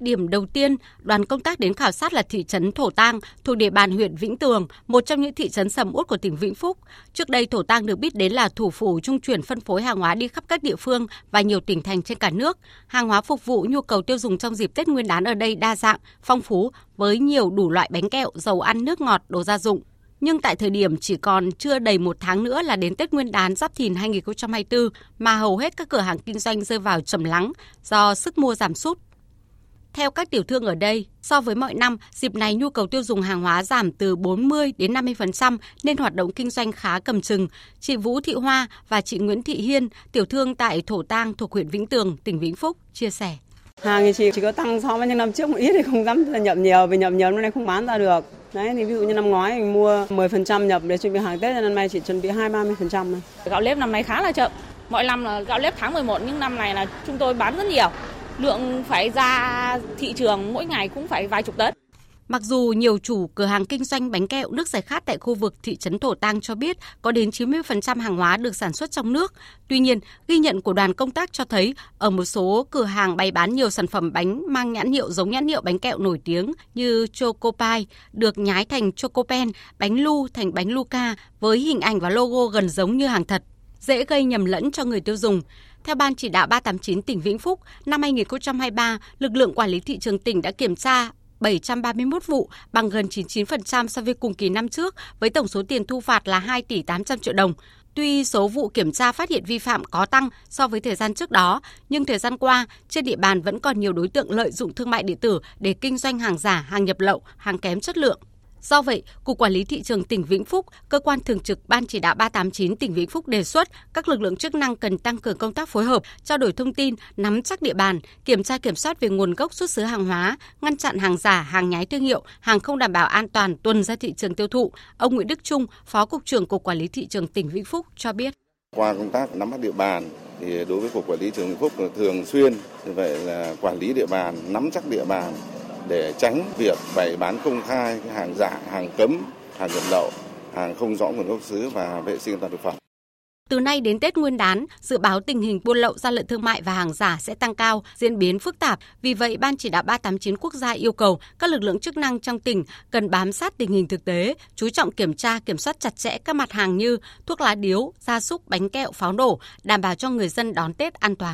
Điểm đầu tiên, đoàn công tác đến khảo sát là thị trấn Thổ Tang thuộc địa bàn huyện Vĩnh Tường, một trong những thị trấn sầm uất của tỉnh Vĩnh Phúc. Trước đây Thổ Tang được biết đến là thủ phủ trung chuyển phân phối hàng hóa đi khắp các địa phương và nhiều tỉnh thành trên cả nước. Hàng hóa phục vụ nhu cầu tiêu dùng trong dịp Tết Nguyên đán ở đây đa dạng, phong phú với nhiều đủ loại bánh kẹo, dầu ăn, nước ngọt, đồ gia dụng. Nhưng tại thời điểm chỉ còn chưa đầy một tháng nữa là đến Tết Nguyên đán Giáp Thìn 2024 mà hầu hết các cửa hàng kinh doanh rơi vào trầm lắng do sức mua giảm sút. Theo các tiểu thương ở đây, so với mọi năm, dịp này nhu cầu tiêu dùng hàng hóa giảm từ 40 đến 50% nên hoạt động kinh doanh khá cầm chừng. Chị Vũ Thị Hoa và chị Nguyễn Thị Hiên, tiểu thương tại Thổ Tang thuộc huyện Vĩnh Tường, tỉnh Vĩnh Phúc, chia sẻ. Hàng thì chỉ, chỉ có tăng so với những năm trước một ít thì không dám nhập nhiều vì nhập nhiều năm nay không bán ra được. Đấy thì ví dụ như năm ngoái mình mua 10% nhập để chuẩn bị hàng Tết năm nay chỉ chuẩn bị 2 30% thôi. Gạo lếp năm nay khá là chậm. Mọi năm là gạo lếp tháng 11 nhưng năm này là chúng tôi bán rất nhiều. Lượng phải ra thị trường mỗi ngày cũng phải vài chục tấn. Mặc dù nhiều chủ cửa hàng kinh doanh bánh kẹo nước giải khát tại khu vực thị trấn Thổ Tang cho biết có đến 90% hàng hóa được sản xuất trong nước, tuy nhiên, ghi nhận của đoàn công tác cho thấy ở một số cửa hàng bày bán nhiều sản phẩm bánh mang nhãn hiệu giống nhãn hiệu bánh kẹo nổi tiếng như Chocopie được nhái thành Chocopen, bánh lu thành bánh Luca với hình ảnh và logo gần giống như hàng thật, dễ gây nhầm lẫn cho người tiêu dùng. Theo Ban chỉ đạo 389 tỉnh Vĩnh Phúc, năm 2023, lực lượng quản lý thị trường tỉnh đã kiểm tra 731 vụ, bằng gần 99% so với cùng kỳ năm trước, với tổng số tiền thu phạt là 2 tỷ 800 triệu đồng. Tuy số vụ kiểm tra phát hiện vi phạm có tăng so với thời gian trước đó, nhưng thời gian qua, trên địa bàn vẫn còn nhiều đối tượng lợi dụng thương mại điện tử để kinh doanh hàng giả, hàng nhập lậu, hàng kém chất lượng. Do vậy, Cục Quản lý Thị trường tỉnh Vĩnh Phúc, cơ quan thường trực Ban chỉ đạo 389 tỉnh Vĩnh Phúc đề xuất các lực lượng chức năng cần tăng cường công tác phối hợp, trao đổi thông tin, nắm chắc địa bàn, kiểm tra kiểm soát về nguồn gốc xuất xứ hàng hóa, ngăn chặn hàng giả, hàng nhái thương hiệu, hàng không đảm bảo an toàn tuần ra thị trường tiêu thụ. Ông Nguyễn Đức Trung, Phó Cục trưởng Cục Quản lý Thị trường tỉnh Vĩnh Phúc cho biết. Qua công tác nắm bắt địa bàn, thì đối với Cục Quản lý Thị trường Vĩnh Phúc thường xuyên như vậy là quản lý địa bàn, nắm chắc địa bàn, để tránh việc bày bán công khai hàng giả, hàng cấm, hàng nhập lậu, hàng không rõ nguồn gốc xứ và vệ sinh an toàn thực phẩm. Từ nay đến Tết Nguyên đán, dự báo tình hình buôn lậu, gian lận thương mại và hàng giả sẽ tăng cao, diễn biến phức tạp. Vì vậy, Ban chỉ đạo 389 quốc gia yêu cầu các lực lượng chức năng trong tỉnh cần bám sát tình hình thực tế, chú trọng kiểm tra, kiểm soát chặt chẽ các mặt hàng như thuốc lá điếu, gia súc, bánh kẹo, pháo nổ, đảm bảo cho người dân đón Tết an toàn.